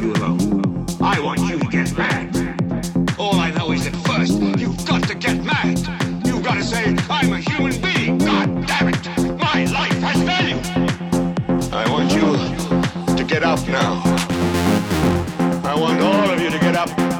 You alone. I want you to get mad. All I know is that first, you've got to get mad. You've got to say, I'm a human being. God damn it. My life has value. I want you to get up now. I want all of you to get up.